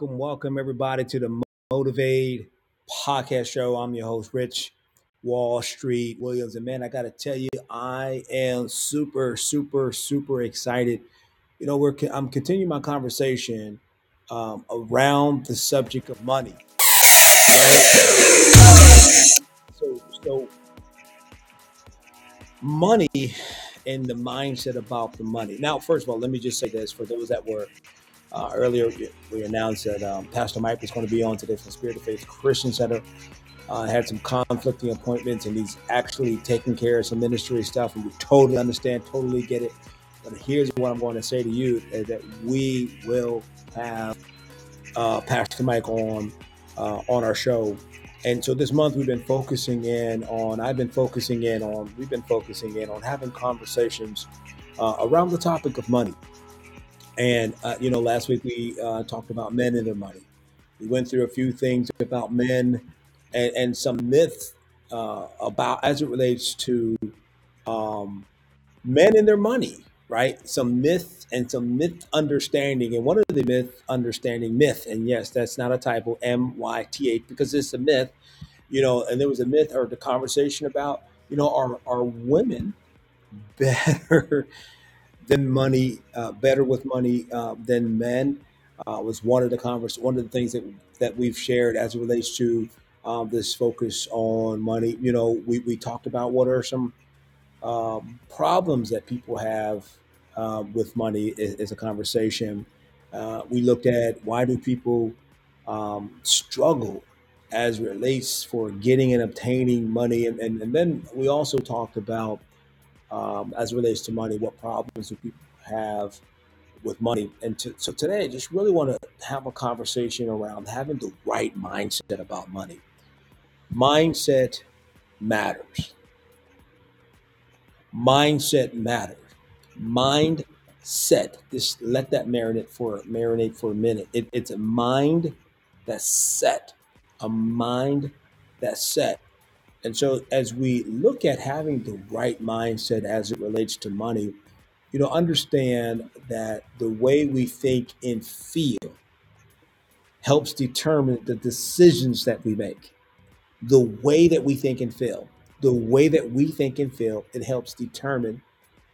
Welcome, welcome, everybody, to the Motivate Podcast Show. I'm your host, Rich Wall Street Williams. And man, I got to tell you, I am super, super, super excited. You know, we're I'm continuing my conversation um, around the subject of money. Right? So, so money and the mindset about the money. Now, first of all, let me just say this for those that were uh, earlier, we announced that um, Pastor Mike was going to be on today from Spirit of Faith Christian Center. Uh, had some conflicting appointments, and he's actually taking care of some ministry stuff, and we totally understand, totally get it. But here's what I'm going to say to you: is that we will have uh, Pastor Mike on uh, on our show, and so this month we've been focusing in on. I've been focusing in on. We've been focusing in on having conversations uh, around the topic of money and, uh, you know, last week we uh, talked about men and their money. We went through a few things about men and, and some myths uh, about as it relates to um, men and their money, right? Some myths and some myth understanding. And one of the myth understanding myth, and yes, that's not a typo, M Y T H, because it's a myth, you know, and there was a myth or the conversation about, you know, are, are women better than money, uh, better with money uh, than men. Uh, was one of the converse, one of the things that that we've shared as it relates to um, this focus on money. You know, we, we talked about what are some um, problems that people have uh, with money as a conversation. Uh, we looked at why do people um, struggle as relates for getting and obtaining money, and, and, and then we also talked about um, as it relates to money. What problems do people have with money? And to, so today, I just really want to have a conversation around having the right mindset about money. Mindset matters. Mindset matters. Mindset. Just let that marinate for marinate for a minute. It, it's a mind that's set. A mind that's set. And so, as we look at having the right mindset as it relates to money, you know, understand that the way we think and feel helps determine the decisions that we make. The way that we think and feel, the way that we think and feel, it helps determine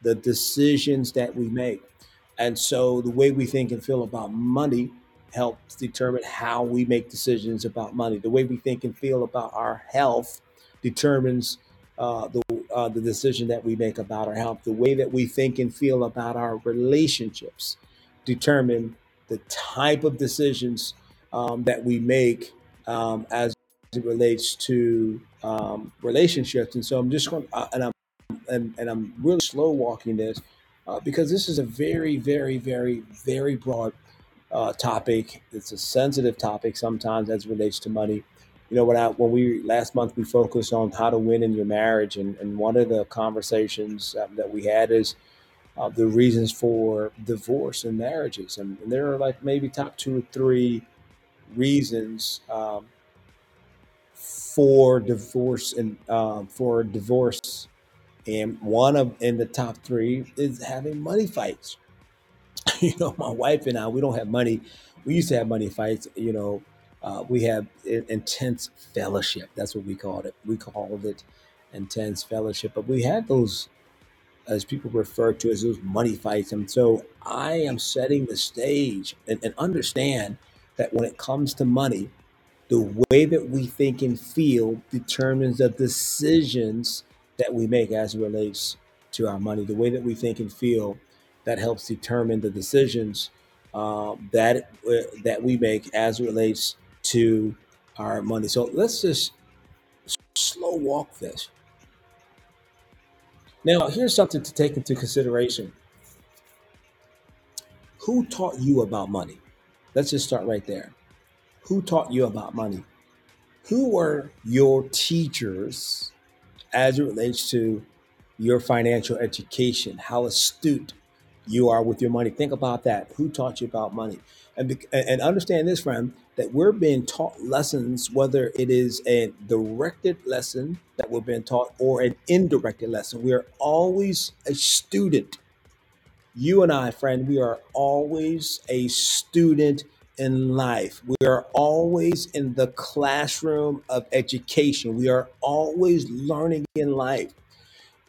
the decisions that we make. And so, the way we think and feel about money helps determine how we make decisions about money. The way we think and feel about our health determines uh, the uh, the decision that we make about our health. The way that we think and feel about our relationships determine the type of decisions um, that we make um, as it relates to um, relationships. And so I'm just going, uh, and I'm and, and I'm really slow walking this uh, because this is a very, very, very, very broad uh, topic. It's a sensitive topic sometimes as it relates to money you know when I when we last month we focused on how to win in your marriage, and, and one of the conversations um, that we had is uh, the reasons for divorce in marriages, and, and there are like maybe top two or three reasons um, for divorce and um, for divorce, and one of in the top three is having money fights. you know, my wife and I, we don't have money. We used to have money fights. You know, uh, we have intense fellowship. That's what we called it. We called it intense fellowship. But we had those, as people refer to as those money fights. And so I am setting the stage and, and understand that when it comes to money, the way that we think and feel determines the decisions that we make as it relates to our money. The way that we think and feel that helps determine the decisions uh, that uh, that we make as it relates to our money. So let's just slow walk this. Now, here's something to take into consideration. Who taught you about money? Let's just start right there. Who taught you about money? Who were your teachers as it relates to your financial education? How astute you are with your money. Think about that. Who taught you about money? And, and understand this, friend, that we're being taught lessons, whether it is a directed lesson that we're being taught or an indirected lesson. We are always a student. You and I, friend, we are always a student in life. We are always in the classroom of education. We are always learning in life.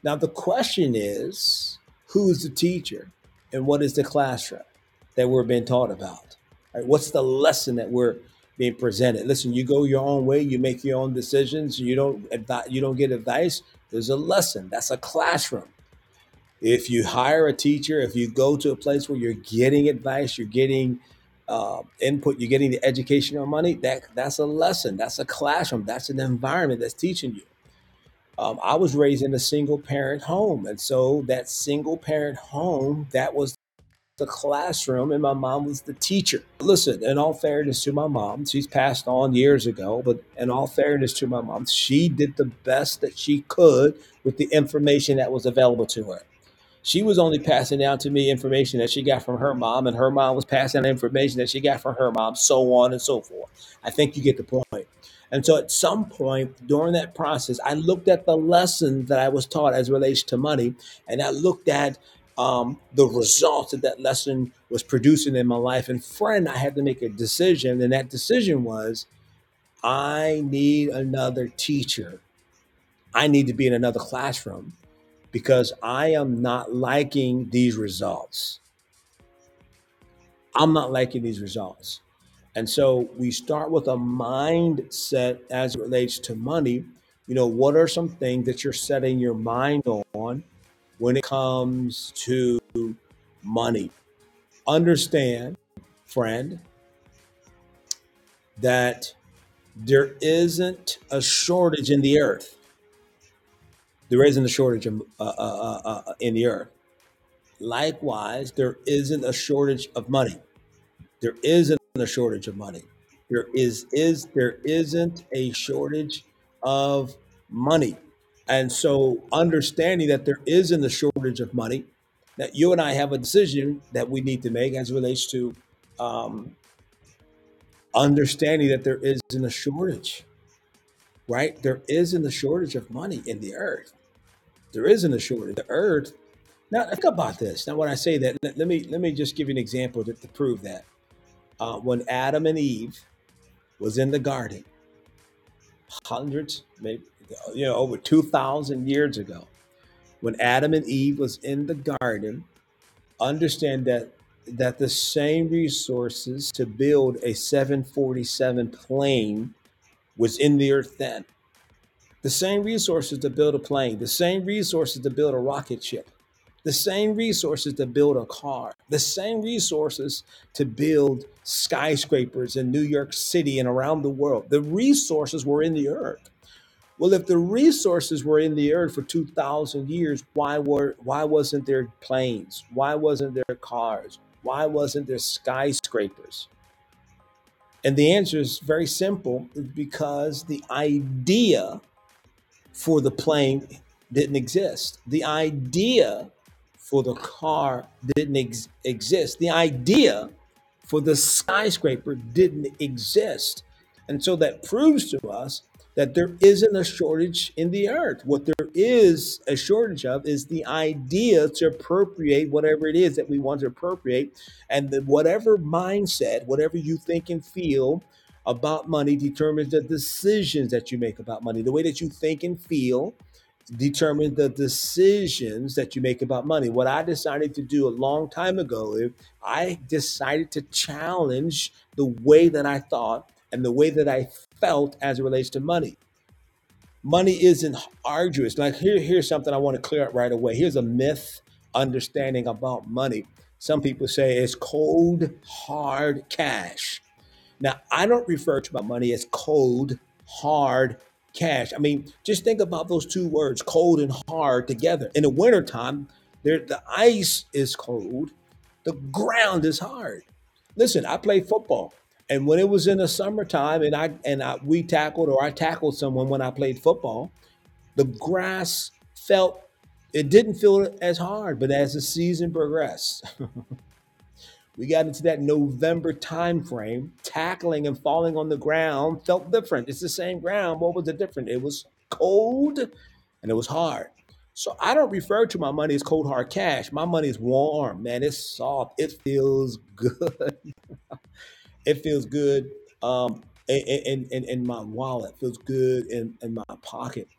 Now, the question is who is the teacher and what is the classroom that we're being taught about? Right? What's the lesson that we're being presented? Listen, you go your own way, you make your own decisions, you don't advi- you don't get advice. There's a lesson. That's a classroom. If you hire a teacher, if you go to a place where you're getting advice, you're getting uh, input, you're getting the educational money, that that's a lesson. That's a classroom. That's an environment that's teaching you. Um, I was raised in a single parent home. And so that single parent home, that was the classroom, and my mom was the teacher. Listen, in all fairness to my mom, she's passed on years ago, but in all fairness to my mom, she did the best that she could with the information that was available to her she was only passing down to me information that she got from her mom, and her mom was passing down information that she got from her mom, so on and so forth. I think you get the point. And so at some point during that process, I looked at the lesson that I was taught as relates to money, and I looked at um, the results that that lesson was producing in my life. And friend, I had to make a decision, and that decision was I need another teacher. I need to be in another classroom because I am not liking these results. I'm not liking these results. And so we start with a mindset as it relates to money. You know, what are some things that you're setting your mind on when it comes to money? Understand, friend, that there isn't a shortage in the earth there isn't a shortage of, uh, uh, uh, uh, in the earth. Likewise, there isn't a shortage of money. There isn't a shortage of money. There is is there isn't a shortage of money. And so understanding that there isn't a shortage of money, that you and I have a decision that we need to make as it relates to um, understanding that there isn't a shortage, right? There isn't a shortage of money in the earth. There isn't a shortage. The earth. Now think about this. Now, when I say that, let, let me let me just give you an example to, to prove that. Uh, when Adam and Eve was in the garden, hundreds, maybe you know, over two thousand years ago, when Adam and Eve was in the garden, understand that that the same resources to build a 747 plane was in the earth then. The same resources to build a plane, the same resources to build a rocket ship, the same resources to build a car, the same resources to build skyscrapers in New York City and around the world. The resources were in the earth. Well, if the resources were in the earth for 2000 years, why were why wasn't there planes? Why wasn't there cars? Why wasn't there skyscrapers? And the answer is very simple, because the idea for the plane didn't exist. The idea for the car didn't ex- exist. The idea for the skyscraper didn't exist. And so that proves to us that there isn't a shortage in the earth. What there is a shortage of is the idea to appropriate whatever it is that we want to appropriate. And the, whatever mindset, whatever you think and feel about money determines the decisions that you make about money. The way that you think and feel determines the decisions that you make about money. What I decided to do a long time ago I decided to challenge the way that I thought and the way that I felt as it relates to money. Money isn't arduous. Like here, here's something I want to clear up right away. Here's a myth understanding about money. Some people say it's cold, hard cash. Now, I don't refer to my money as cold, hard cash. I mean, just think about those two words, cold and hard, together. In the wintertime, there the ice is cold, the ground is hard. Listen, I play football. And when it was in the summertime and I and I, we tackled or I tackled someone when I played football, the grass felt it didn't feel as hard, but as the season progressed, we got into that November time frame, tackling and falling on the ground felt different. It's the same ground. What was it different? It was cold and it was hard. So I don't refer to my money as cold hard cash. My money is warm, man. It's soft. It feels good. It feels good um, in, in, in my wallet. Feels good in, in my pocket.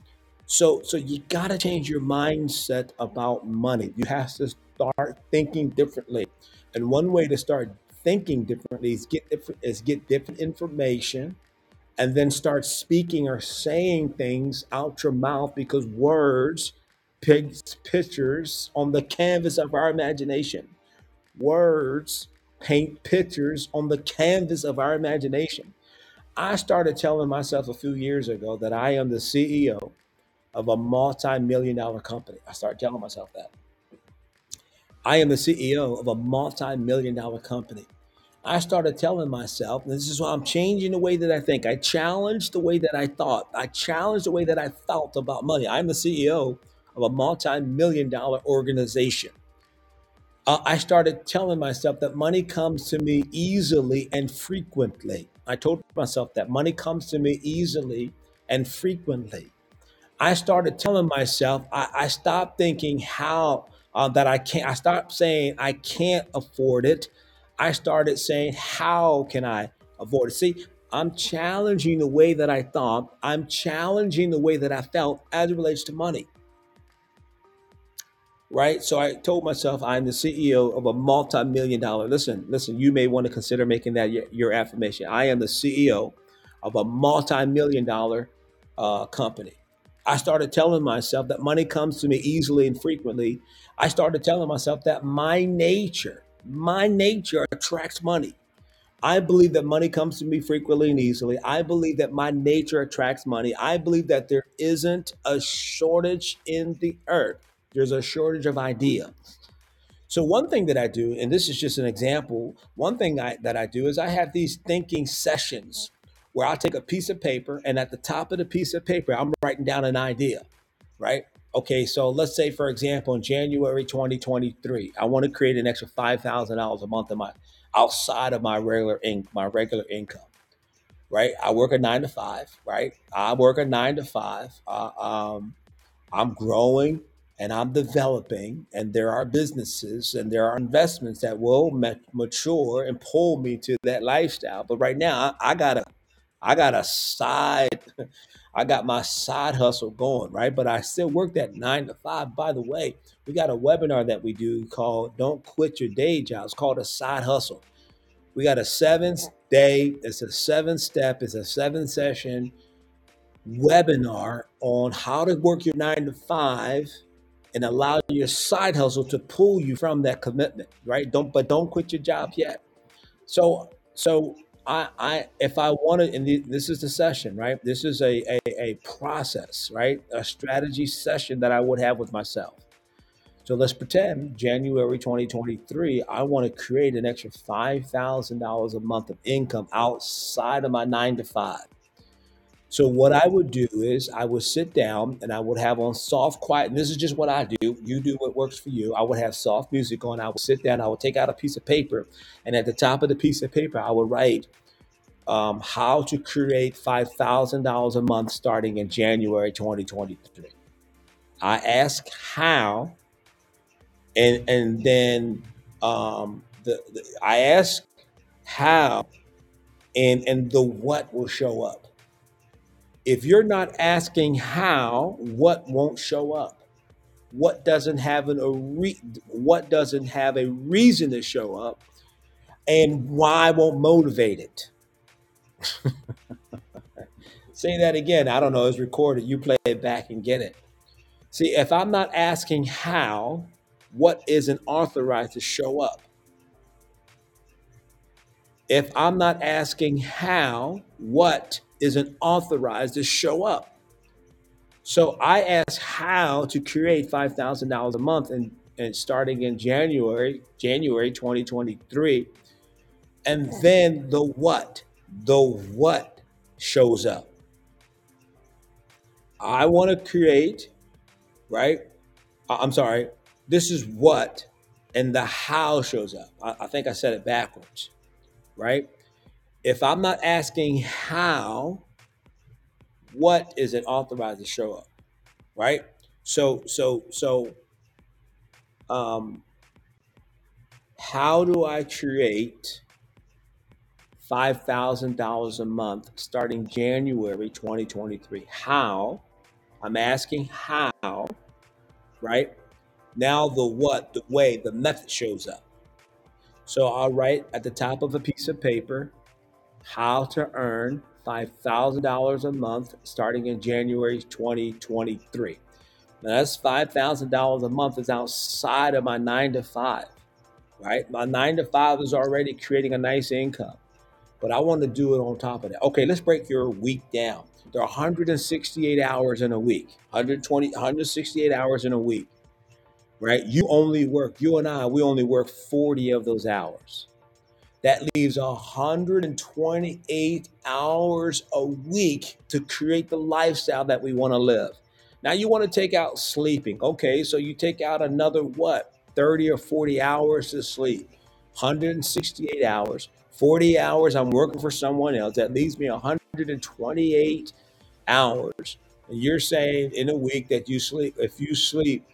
So so you got to change your mindset about money. You have to start thinking differently. And one way to start thinking differently is get different is get different information and then start speaking or saying things out your mouth because words paints pictures on the canvas of our imagination. Words paint pictures on the canvas of our imagination. I started telling myself a few years ago that I am the CEO of a multi-million dollar company. I started telling myself that. I am the CEO of a multi-million dollar company. I started telling myself, and this is why I'm changing the way that I think. I challenged the way that I thought. I challenged the way that I felt about money. I'm the CEO of a multi-million dollar organization. Uh, I started telling myself that money comes to me easily and frequently. I told myself that money comes to me easily and frequently. I started telling myself, I, I stopped thinking how uh, that I can't, I stopped saying I can't afford it. I started saying, how can I afford it? See, I'm challenging the way that I thought, I'm challenging the way that I felt as it relates to money right? So I told myself I'm the CEO of a multi-million dollar. Listen, listen, you may want to consider making that your, your affirmation. I am the CEO of a multi-million dollar uh, company. I started telling myself that money comes to me easily and frequently. I started telling myself that my nature, my nature attracts money. I believe that money comes to me frequently and easily. I believe that my nature attracts money. I believe that there isn't a shortage in the earth. There's a shortage of idea. So one thing that I do, and this is just an example, one thing I, that I do is I have these thinking sessions where I'll take a piece of paper and at the top of the piece of paper, I'm writing down an idea, right? Okay, so let's say, for example, in January 2023, I want to create an extra $5,000 a month in my outside of my regular in, my regular income, right? I work a nine to five, right? I work a nine to five. Uh, um, I'm growing and I'm developing, and there are businesses and there are investments that will ma- mature and pull me to that lifestyle. But right now, I, I got a, I got a side, I got my side hustle going, right? But I still work that nine to five. By the way, we got a webinar that we do called "Don't Quit Your Day Job." It's called a side hustle. We got a seven day. It's a seven step. It's a seven session webinar on how to work your nine to five and allow your side hustle to pull you from that commitment, right? Don't but don't quit your job yet. So so I I if I wanted and this is the session, right? This is a, a a process, right? A strategy session that I would have with myself. So let's pretend January 2023, I want to create an extra $5,000 a month of income outside of my nine to five. So what I would do is I would sit down and I would have on soft, quiet. And this is just what I do. You do what works for you. I would have soft music on. I would sit down. I would take out a piece of paper, and at the top of the piece of paper, I would write um, how to create five thousand dollars a month starting in January 2023. I ask how, and and then um, the, the I ask how, and and the what will show up. If you're not asking how, what won't show up? What doesn't have an, a re- what doesn't have a reason to show up, and why won't motivate it? Say that again. I don't know. It's recorded. You play it back and get it. See, if I'm not asking how, what isn't authorized to show up? If I'm not asking how, what isn't authorized to show up? So I asked how to create five thousand dollars a month, and and starting in January, January 2023, and then the what, the what shows up. I want to create, right? I- I'm sorry. This is what, and the how shows up. I, I think I said it backwards, right? If I'm not asking how, what is it authorized to show up? right? So so so um how do I create $5,000 a month starting January 2023. How? I'm asking how, right? Now the what, the way, the method shows up. So I'll write at the top of a piece of paper how to earn $5,000 a month starting in January 2023. Now that's $5,000 a month is outside of my nine to five, right? My nine to five is already creating a nice income, but I want to do it on top of that. Okay, let's break your week down. There are 168 hours in a week, 120, 168 hours in a week, right? You only work, you and I, we only work 40 of those hours. That leaves 128 hours a week to create the lifestyle that we want to live. Now you want to take out sleeping. Okay, so you take out another what? 30 or 40 hours to sleep. 168 hours. 40 hours I'm working for someone else. That leaves me 128 hours. And you're saying in a week that you sleep, if you sleep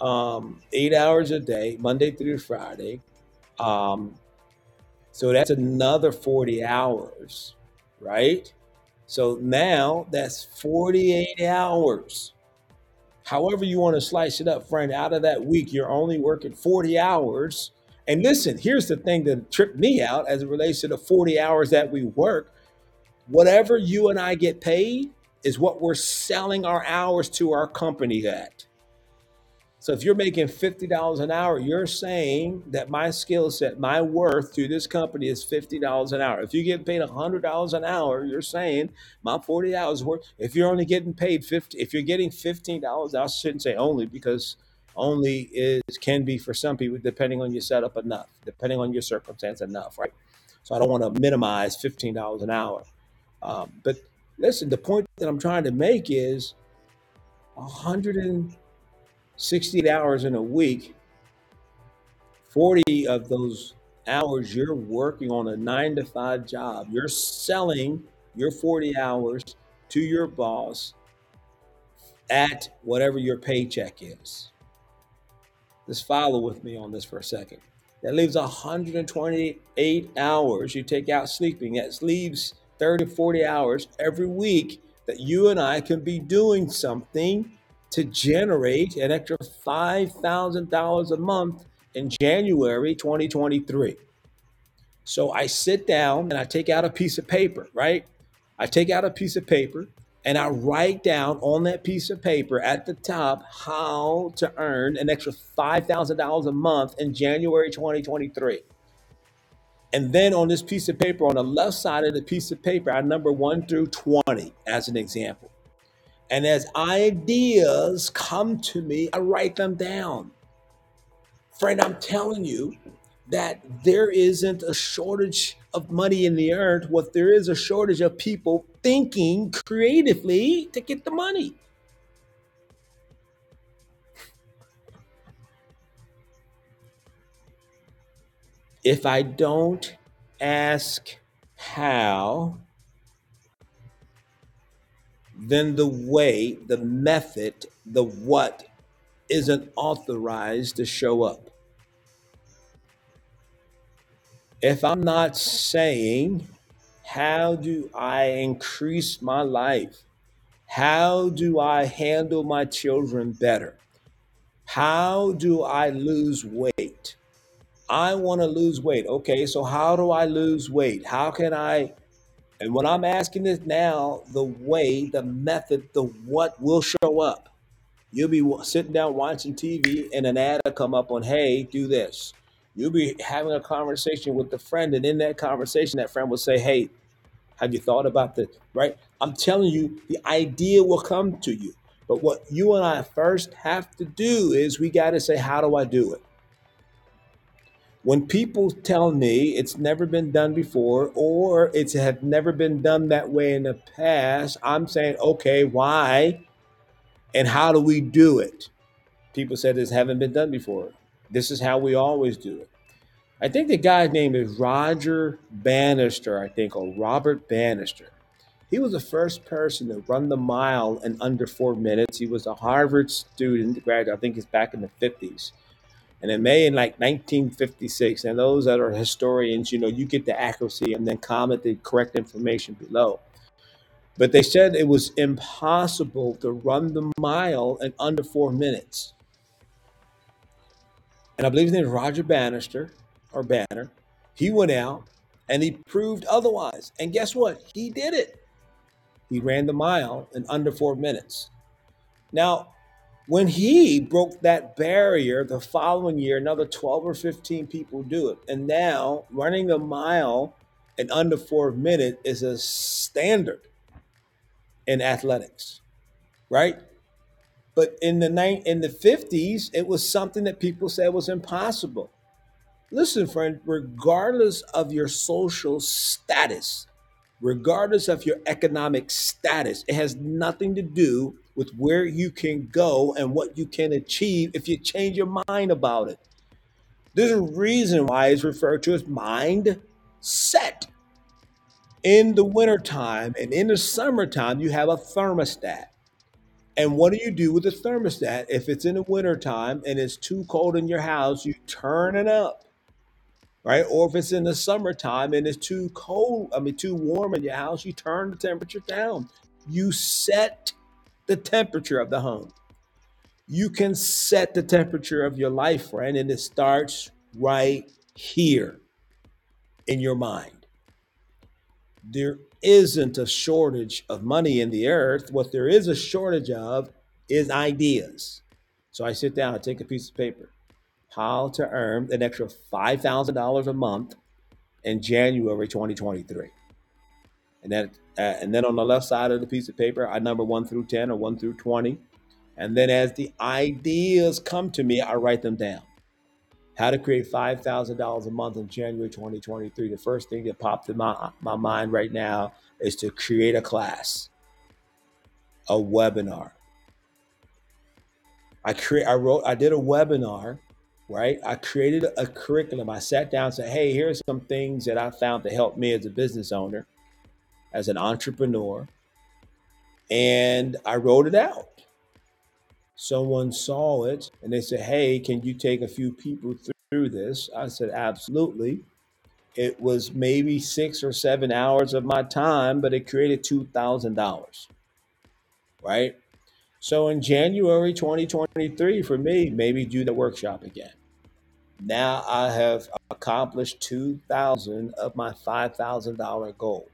um, eight hours a day, Monday through Friday, um, so that's another 40 hours, right? So now that's 48 hours. However, you want to slice it up, friend, out of that week, you're only working 40 hours. And listen, here's the thing that tripped me out as it relates to the 40 hours that we work. Whatever you and I get paid is what we're selling our hours to our company at. So if you're making $50 an hour, you're saying that my skill set, my worth to this company is $50 an hour. If you get paid $100 an hour, you're saying my 40 hours worth. If you're only getting paid 50, if you're getting $15, I shouldn't say only because only is can be for some people depending on your setup enough, depending on your circumstance enough, right? So I don't want to minimize $15 an hour. Um, but listen, the point that I'm trying to make is 100 and 68 hours in a week, 40 of those hours you're working on a nine to five job. You're selling your 40 hours to your boss at whatever your paycheck is. Just follow with me on this for a second. That leaves 128 hours you take out sleeping. That leaves 30 40 hours every week that you and I can be doing something to generate an extra $5,000 a month in January 2023. So I sit down and I take out a piece of paper, right? I take out a piece of paper and I write down on that piece of paper at the top how to earn an extra $5,000 a month in January 2023. And then on this piece of paper, on the left side of the piece of paper, I number one through 20 as an example. And as ideas come to me, I write them down. Friend, I'm telling you that there isn't a shortage of money in the earth. What there is a shortage of people thinking creatively to get the money. If I don't ask how, then the way, the method, the what isn't authorized to show up. If I'm not saying, how do I increase my life? How do I handle my children better? How do I lose weight? I want to lose weight. Okay, so how do I lose weight? How can I and what I'm asking is now the way, the method, the what will show up. You'll be sitting down watching TV and an ad will come up on, hey, do this. You'll be having a conversation with a friend, and in that conversation, that friend will say, hey, have you thought about this? Right? I'm telling you, the idea will come to you. But what you and I first have to do is we got to say, how do I do it? When people tell me it's never been done before or it's have never been done that way in the past, I'm saying, okay, why? And how do we do it? People said this haven't been done before. This is how we always do it. I think the guy's name is Roger Bannister, I think, or Robert Bannister. He was the first person to run the mile in under four minutes. He was a Harvard student, graduate, I think he's back in the 50s And it may in like 1956. And those that are historians, you know, you get the accuracy and then comment the correct information below. But they said it was impossible to run the mile in under four minutes. And I believe his name is Roger Bannister or Banner. He went out and he proved otherwise. And guess what? He did it. He ran the mile in under four minutes. Now, when he broke that barrier the following year, another 12 or 15 people do it. And now running a mile in under four minutes is a standard in athletics, right? But in the night in the 50s, it was something that people said was impossible. Listen, friend, regardless of your social status, regardless of your economic status, it has nothing to do with where you can go and what you can achieve if you change your mind about it. There's a reason why it's referred to as mind set. In the wintertime and in the summertime, you have a thermostat. And what do you do with the thermostat? If it's in the wintertime and it's too cold in your house, you turn it up, right? Or if it's in the summertime and it's too cold, I mean, too warm in your house, you turn the temperature down. You set the temperature of the home. You can set the temperature of your life, friend, and it starts right here in your mind. There isn't a shortage of money in the earth. What there is a shortage of is ideas. So I sit down, I take a piece of paper, how to earn an extra $5,000 a month in January 2023. And then, uh, and then on the left side of the piece of paper, I number one through 10 or one through 20. And then as the ideas come to me, I write them down. How to create $5,000 a month in January 2023. The first thing that popped in my, my mind right now is to create a class, a webinar. I create I wrote I did a webinar, right? I created a curriculum. I sat down and said, "Hey, here's some things that I found to help me as a business owner, as an entrepreneur." And I wrote it out. Someone saw it and they said, Hey, can you take a few people through this? I said, Absolutely. It was maybe six or seven hours of my time, but it created $2,000, right? So in January 2023, for me, maybe do the workshop again. Now I have accomplished 2,000 of my $5,000 goal.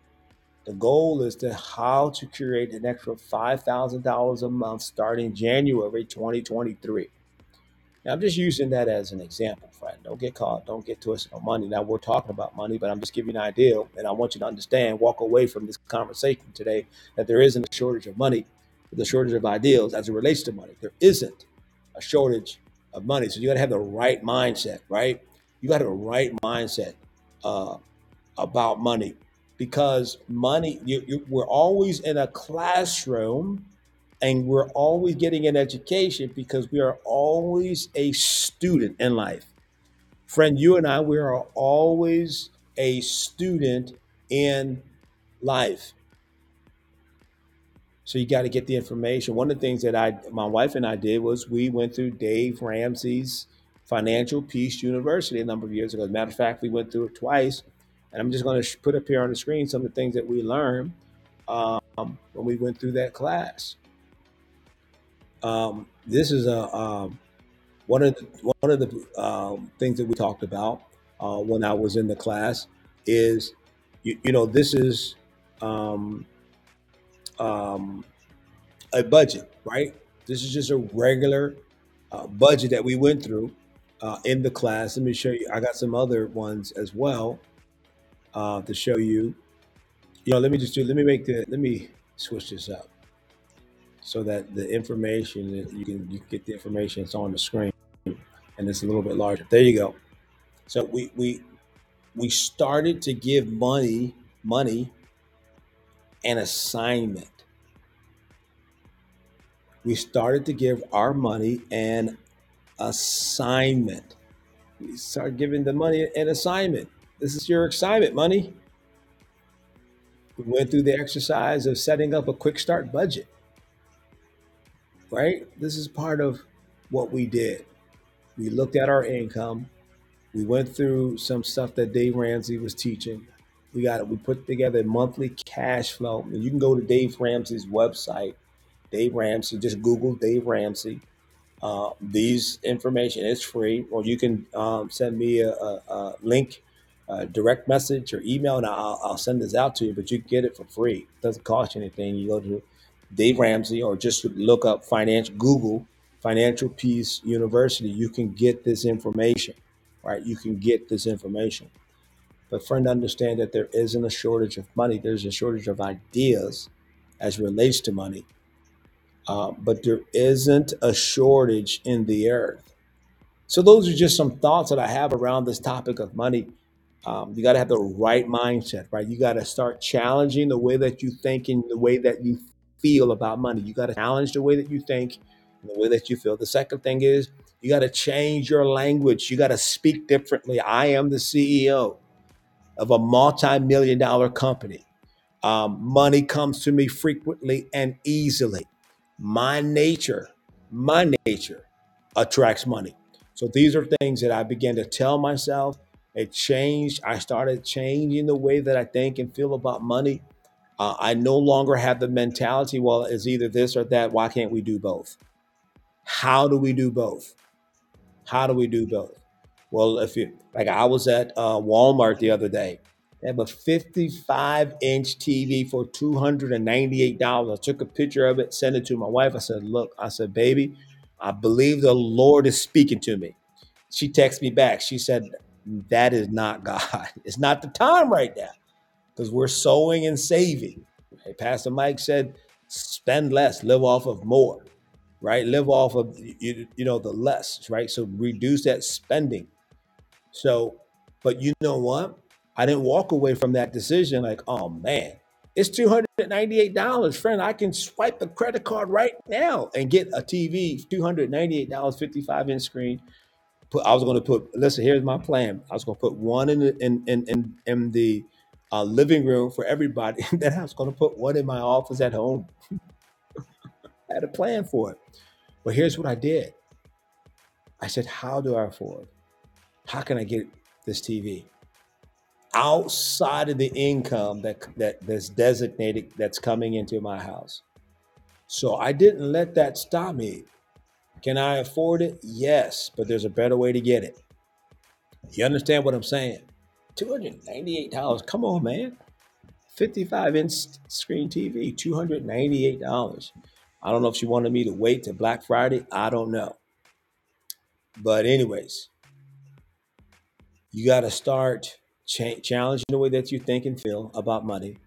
The goal is to how to create an extra $5,000 a month starting January 2023. Now, I'm just using that as an example, friend. Don't get caught. Don't get twisted on money. Now, we're talking about money, but I'm just giving you an idea. And I want you to understand, walk away from this conversation today that there isn't a shortage of money, the shortage of ideals as it relates to money. There isn't a shortage of money. So you got to have the right mindset, right? You got to have a right mindset uh, about money because money you, you, we're always in a classroom and we're always getting an education because we are always a student in life. Friend you and i we are always a student in life. So you got to get the information. One of the things that i my wife and i did was we went through dave ramsey's financial peace university a number of years ago. As a matter of fact we went through it twice and I'm just going to put up here on the screen some of the things that we learned um, when we went through that class. Um, this is a um, one of the, one of the um, things that we talked about uh, when I was in the class is you, you know this is um, um, a budget, right? This is just a regular uh, budget that we went through uh, in the class. Let me show you. I got some other ones as well uh, to show you. You know, let me just do. Let me make the. Let me switch this up so that the information you can you can get the information. It's on the screen and it's a little bit larger. There you go. So we we we started to give money money an assignment. We started to give our money an assignment. We started giving the money an assignment. This is your assignment, money. We went through the exercise of setting up a quick start budget, right? This is part of what we did. We looked at our income. We went through some stuff that Dave Ramsey was teaching. We got. We put together a monthly cash flow. And you can go to Dave Ramsey's website, Dave Ramsey. Just Google Dave Ramsey uh, these information is free, or you can um, send me a, a, a link, a direct message, or email, and I'll, I'll send this out to you. But you get it for free; it doesn't cost you anything. You go to Dave Ramsey, or just look up financial Google Financial Peace University. You can get this information, right? You can get this information. But friend, understand that there isn't a shortage of money. There's a shortage of ideas as relates to money uh, but there isn't a shortage in the earth. So, those are just some thoughts that I have around this topic of money. Um, you got to have the right mindset, right? You got to start challenging the way that you think and the way that you feel about money. You got to challenge the way that you think and the way that you feel. The second thing is you got to change your language. You got to speak differently. I am the CEO of a multi million dollar company. Um, money comes to me frequently and easily. My nature, my nature attracts money. So these are things that I began to tell myself. It changed. I started changing the way that I think and feel about money. Uh, I no longer have the mentality, well, it's either this or that. Why can't we do both? How do we do both? How do we do both? Well, if you like, I was at uh, Walmart the other day. They have a 55 inch TV for $298. I took a picture of it, sent it to my wife. I said, Look, I said, baby, I believe the Lord is speaking to me. She texted me back. She said, That is not God. It's not the time right now because we're sowing and saving. Hey, Pastor Mike said, Spend less, live off of more, right? Live off of, you, you know, the less, right? So reduce that spending. So, but you know what? I didn't walk away from that decision like, oh man, it's $298. Friend, I can swipe a credit card right now and get a TV, $298, 55 inch screen. Put, I was going to put, listen, here's my plan. I was going to put one in the, in, in, in, in the uh, living room for everybody. then I was going to put one in my office at home. I had a plan for it. But here's what I did I said, how do I afford? How can I get this TV? outside of the income that, that that's designated that's coming into my house. So I didn't let that stop me. Can I afford it? Yes, but there's a better way to get it. You understand what I'm saying? $298. Come on, man. 55 inch screen TV, $298. I don't know if she wanted me to wait to Black Friday. I don't know. But, anyways, you got to start Ch- challenging the way that you think and feel about money.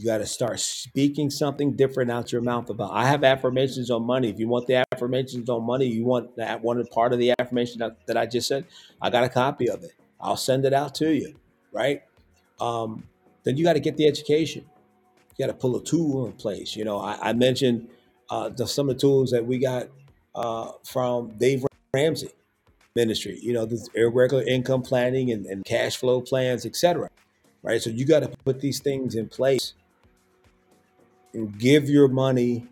You got to start speaking something different out your mouth about. I have affirmations on money. If you want the affirmations on money, you want that one part of the affirmation that, that I just said. I got a copy of it. I'll send it out to you. Right. Um, then you got to get the education. You got to pull a tool in place. You know, I, I mentioned uh, the, some of the tools that we got uh, from Dave Ramsey ministry, you know, this irregular income planning and, and cash flow plans, etc. Right. So you got to put these things in place give your money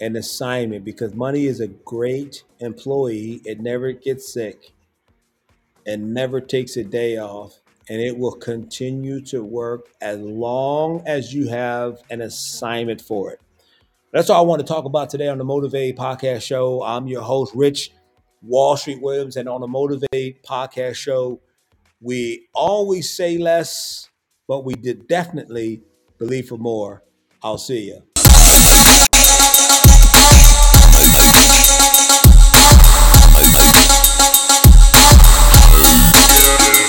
an assignment because money is a great employee. It never gets sick and never takes a day off. And it will continue to work as long as you have an assignment for it. That's all I want to talk about today on the Motivate Podcast Show. I'm your host, Rich Wall Street Williams, and on the Motivate podcast show, we always say less, but we did definitely believe for more. I'll see you.